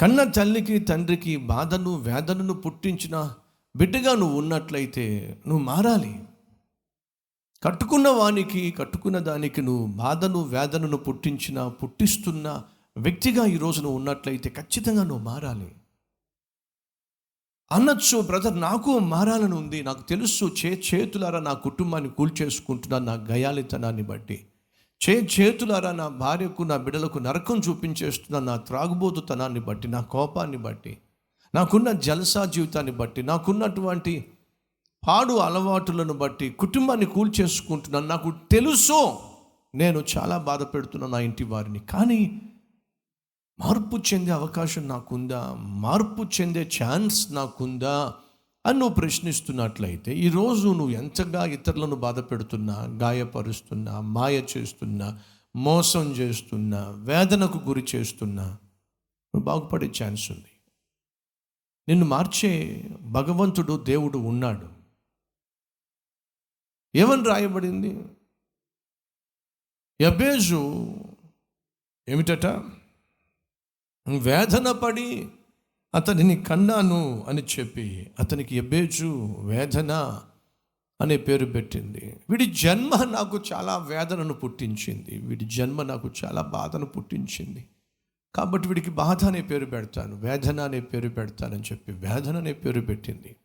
కన్న తల్లికి తండ్రికి బాధను వేదనను పుట్టించిన బిడ్డగా నువ్వు ఉన్నట్లయితే నువ్వు మారాలి. కట్టుకున్న వానికి కట్టుకున్న దానికి నువ్వు బాధను వేదనను పుట్టించిన పుట్టిస్తున్న వ్యక్తిగా ఈరోజు నువ్వు ఉన్నట్లయితే ఖచ్చితంగా నువ్వు మారాలి. అనొచ్చు బ్రదర్ నాకు మారాలని ఉంది. నాకు తెలుసు చే చేతులారా నా కుటుంబాన్ని కూల్చేసుకుంటున్నా నా గయాలితనాన్ని బట్టి. చే చేతులారా నా భార్యకు నా బిడ్డలకు నరకం చూపించేస్తున్న నా త్రాగుబోతుతనాన్ని బట్టి నా కోపాన్ని బట్టి నాకున్న జలసా జీవితాన్ని బట్టి నాకున్నటువంటి పాడు అలవాటులను బట్టి కుటుంబాన్ని కూల్చేసుకుంటున్నాను. నాకు తెలుసు నేను చాలా బాధ పెడుతున్నాను నా ఇంటి వారిని. కానీ మార్పు చెందే అవకాశం నాకుందా? మార్పు చెందే ఛాన్స్ నాకుందా? అని నువ్వు ప్రశ్నిస్తున్నట్లయితే ఈరోజు నువ్వు ఎంతగా ఇతరులను బాధ పెడుతున్నా గాయపరుస్తున్నా మాయ చేస్తున్నా మోసం చేస్తున్నా వేదనకు గురి చేస్తున్నా నువ్వు బాగుపడే ఛాన్స్ ఉంది. నిన్ను మార్చే భగవంతుడు దేవుడు ఉన్నాడు. ఏమని రాయబడింది? ఎబేజు ఏమిటట? వేదన పడి అతనిని కన్నాను అని చెప్పి అతనికి ఎబేజు వేదన అనే పేరు పెట్టింది. వీడి జన్మ నాకు చాలా వేదనను పుట్టించింది. వీడి జన్మ నాకు చాలా బాధను పుట్టించింది. కాబట్టి వీడికి బాధ అనే పేరు పెడతాను వేదన అనే పేరు పెడతానని చెప్పి వేదన అనే పేరు పెట్టింది.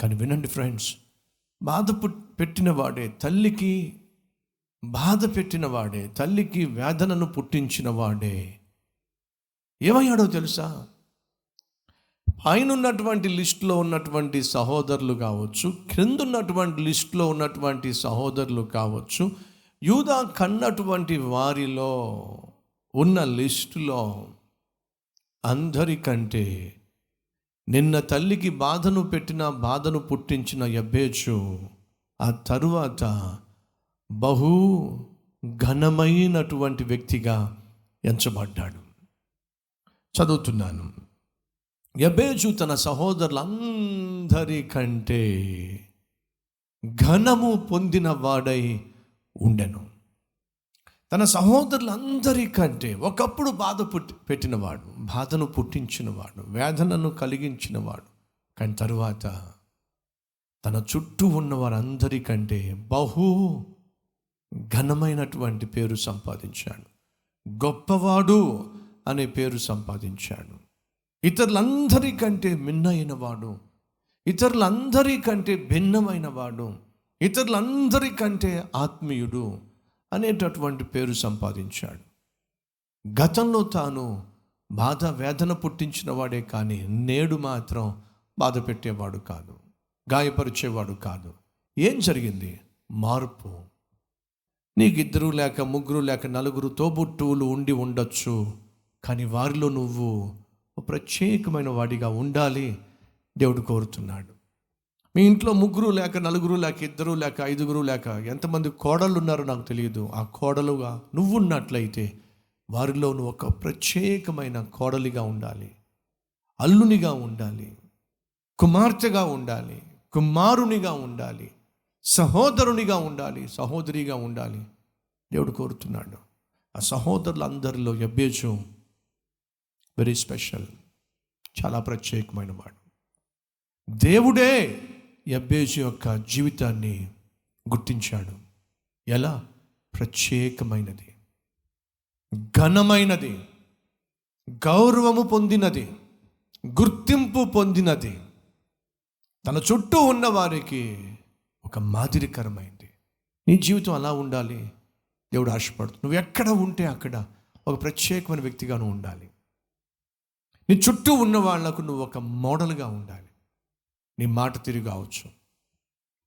కానీ వినండి ఫ్రెండ్స్ బాధ పెట్టిన వాడే తల్లికి బాధ పెట్టిన వాడే తల్లికి వేదనను పుట్టించిన వాడే ఏమయ్యాడో తెలుసా? పైన ఉన్నటువంటి లిస్టులో ఉన్నటువంటి సహోదరులు కావచ్చు క్రింద ఉన్నటువంటి లిస్టులో ఉన్నటువంటి సహోదరులు కావచ్చు యూదా కన్నటువంటి వారిలో ఉన్న లిస్టులో అందరికంటే నిన్న తల్లికి బాధను పెట్టిన బాధను పుట్టించిన యబ్బేచు ఆ తరువాత బహు ఘనమైనటువంటి వ్యక్తిగా ఎంచబడ్డాడు. చదువుతున్నాను. యబేజు తన సహోదరులందరికంటే ఘనము పొందిన వాడై ఉండెను. తన సహోదరులందరికంటే ఒకప్పుడు బాధ పుట్టి పెట్టినవాడు బాధను పుట్టించినవాడు వేదనను కలిగించినవాడు. కానీ తరువాత తన చుట్టూ ఉన్న వారందరికంటే బహు ఘనమైనటువంటి పేరు సంపాదించాడు. గొప్పవాడు అనే పేరు సంపాదించాడు. ఇతరులందరికంటే మిన్నైన వాడు ఇతరులందరికంటే భిన్నమైన వాడు ఇతరులందరికంటే ఆత్మీయుడు అనేటటువంటి పేరు సంపాదించాడు. గతంలో తాను బాధ వేదన పుట్టించిన వాడే కానీ నేడు మాత్రం బాధ పెట్టేవాడు కాదు. గాయపరిచేవాడు కాదు. ఏం జరిగింది? మార్పు. నీకు ఇద్దరు లేక ముగ్గురు లేక నలుగురు తోబుట్టువులు ఉండి ఉండొచ్చు. కానీ వారిలో నువ్వు ప్రత్యేకమైన వాడిగా ఉండాలి దేవుడు కోరుతున్నాడు. మీ ఇంట్లో ముగ్గురు లేక నలుగురు లేక ఇద్దరు లేక ఐదుగురు లేక ఎంతమంది కోడళ్ళు ఉన్నారో నాకు తెలియదు. ఆ కోడలుగా నువ్వు ఉన్నట్లయితే వారిలో నువ్వు ఒక ప్రత్యేకమైన కోడలిగా ఉండాలి. అల్లునిగా ఉండాలి. కుమార్తెగా ఉండాలి. కుమారునిగా ఉండాలి. సహోదరునిగా ఉండాలి. సహోదరిగా ఉండాలి. దేవుడు కోరుతున్నాడు. ఆ సహోదరులందరిలో ఎబ్బేజు వెరీ స్పెషల్ చాలా ప్రత్యేకమైన వాడు. దేవుడే ఎబ్బేజు యొక్క జీవితాన్ని గుర్తించాడు. ఎలా? ప్రత్యేకమైనది. ఘనమైనది. గౌరవము పొందినది. గుర్తింపు పొందినది. తన చుట్టూ ఉన్న వారికి ఒక మాదిరికరమైంది. నీ జీవితం అలా ఉండాలి. దేవుడు ఆశపడుతు నువ్వు ఎక్కడ ఉంటే అక్కడ ఒక ప్రత్యేకమైన వ్యక్తిగాను ఉండాలి. నీ చుట్టూ ఉన్న వాళ్ళకు నువ్వు ఒక మోడల్గా ఉండాలి. నీ మాట తిరిగి కావచ్చు.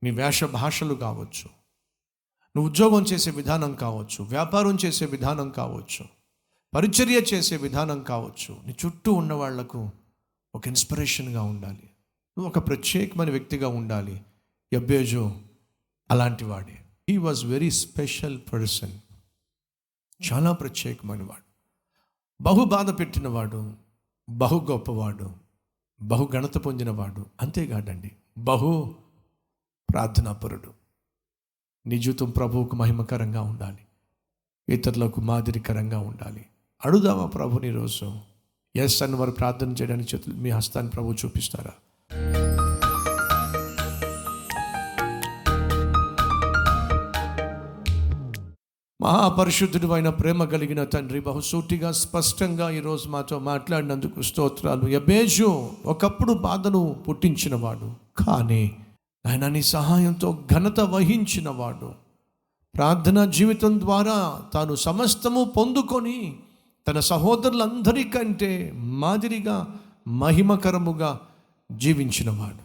నీ వేష భాషలు కావచ్చు. నువ్వు ఉద్యోగం చేసే విధానం కావచ్చు. వ్యాపారం చేసే విధానం కావచ్చు. పరిచర్య చేసే విధానం కావచ్చు. నీ చుట్టూ ఉన్న వాళ్ళకు ఒక ఇన్స్పిరేషన్గా ఉండాలి. నువ్వు ఒక ప్రత్యేకమైన వ్యక్తిగా ఉండాలి. ఎబ్బేజో అలాంటి వాడే. He was very special person. చాలా ప్రత్యేకమైన వాడు. బహు బాధ పెట్టినవాడు బహు గొప్పవాడు బహు ఘనత పొందినవాడు అంతేకాదండి బహు ప్రార్థనాపరుడు. నీ జీవితం ప్రభువుకు మహిమకరంగా ఉండాలి. ఇతరులకు మాదిరికరంగా ఉండాలి. అడుగుదామా ప్రభుని రోజు ఎస్ అని వారు ప్రార్థన చేయడానికి చేతులు మీ హస్తాన్ని ప్రభు చూపిస్తారా? మహాపరిశుద్ధుడు అయిన ప్రేమ కలిగిన తండ్రి బహుసూటిగా స్పష్టంగా ఈరోజు మాతో మాట్లాడినందుకు స్తోత్రాలు. యబేజు ఒకప్పుడు బాధను పుట్టించినవాడు కానీ ఆయన నీ సహాయంతో ఘనత వహించినవాడు. ప్రార్థనా జీవితం ద్వారా తాను సమస్తము పొందుకొని తన సహోదరులందరికంటే మాదిరిగా మహిమకరముగా జీవించినవాడు.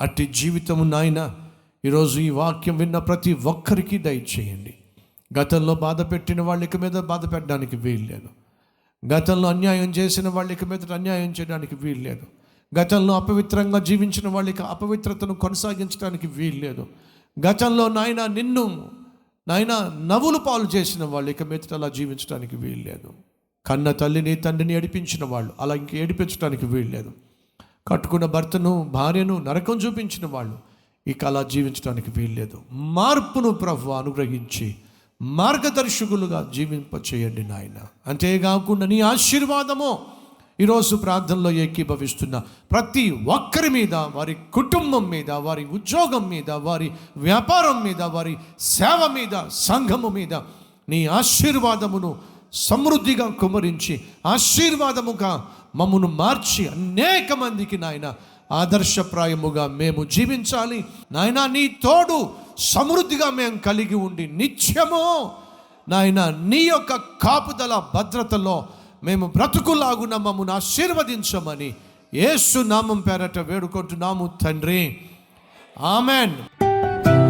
అట్టి జీవితము నాయన ఈరోజు ఈ వాక్యం విన్న ప్రతి ఒక్కరికి దయచేయండి. గతంలో బాధ పెట్టిన వాళ్ళకి మీద బాధ పెట్టడానికి వీల్లేదు గతంలో అన్యాయం చేసిన వాళ్ళకి మీద అన్యాయం చేయడానికి వీల్లేదు గతంలో అపవిత్రంగా జీవించిన వాళ్ళకి అపవిత్రతను కొనసాగించడానికి వీల్లేదు గతంలో నాయన నిన్ను నాయన నవ్వులు పాలు చేసిన వాళ్ళు ఇక మీదట అలా జీవించడానికి వీల్లేదు కన్న తల్లిని తండ్రిని ఏడిపించిన వాళ్ళు అలా ఇంక ఏడిపించడానికి వీల్లేదు కట్టుకున్న భర్తను భార్యను నరకం చూపించిన వాళ్ళు ఇక అలా జీవించడానికి వీల్లేదు మార్పును ప్రభు అనుగ్రహించి మార్గదర్శకులుగా జీవింప చేయండి నాయన. అంతేకాకుండా నీ ఆశీర్వాదము ఈరోజు ప్రార్థనలో ఏకీభవిస్తున్న ప్రతి ఒక్కరి మీద వారి కుటుంబం మీద వారి ఉద్యోగం మీద వారి వ్యాపారం మీద వారి సేవ మీద సంఘము మీద నీ ఆశీర్వాదమును సమృద్ధిగా కుమరించి ఆశీర్వాదముగా మమ్మను మార్చి అనేక మందికి నాయన ఆదర్శప్రాయముగా మేము జీవించాలి. నాయన నీ తోడు సమృద్ధిగా మేము కలిగి ఉండి నిత్యము నాయన నీ యొక్క కాపుదల భద్రతలో మేము బ్రతుకులాగున మమ్మను ఆశీర్వదించమని ఏసు నామం పేరట వేడుకుంటున్నాము తండ్రి. ఆమెన్.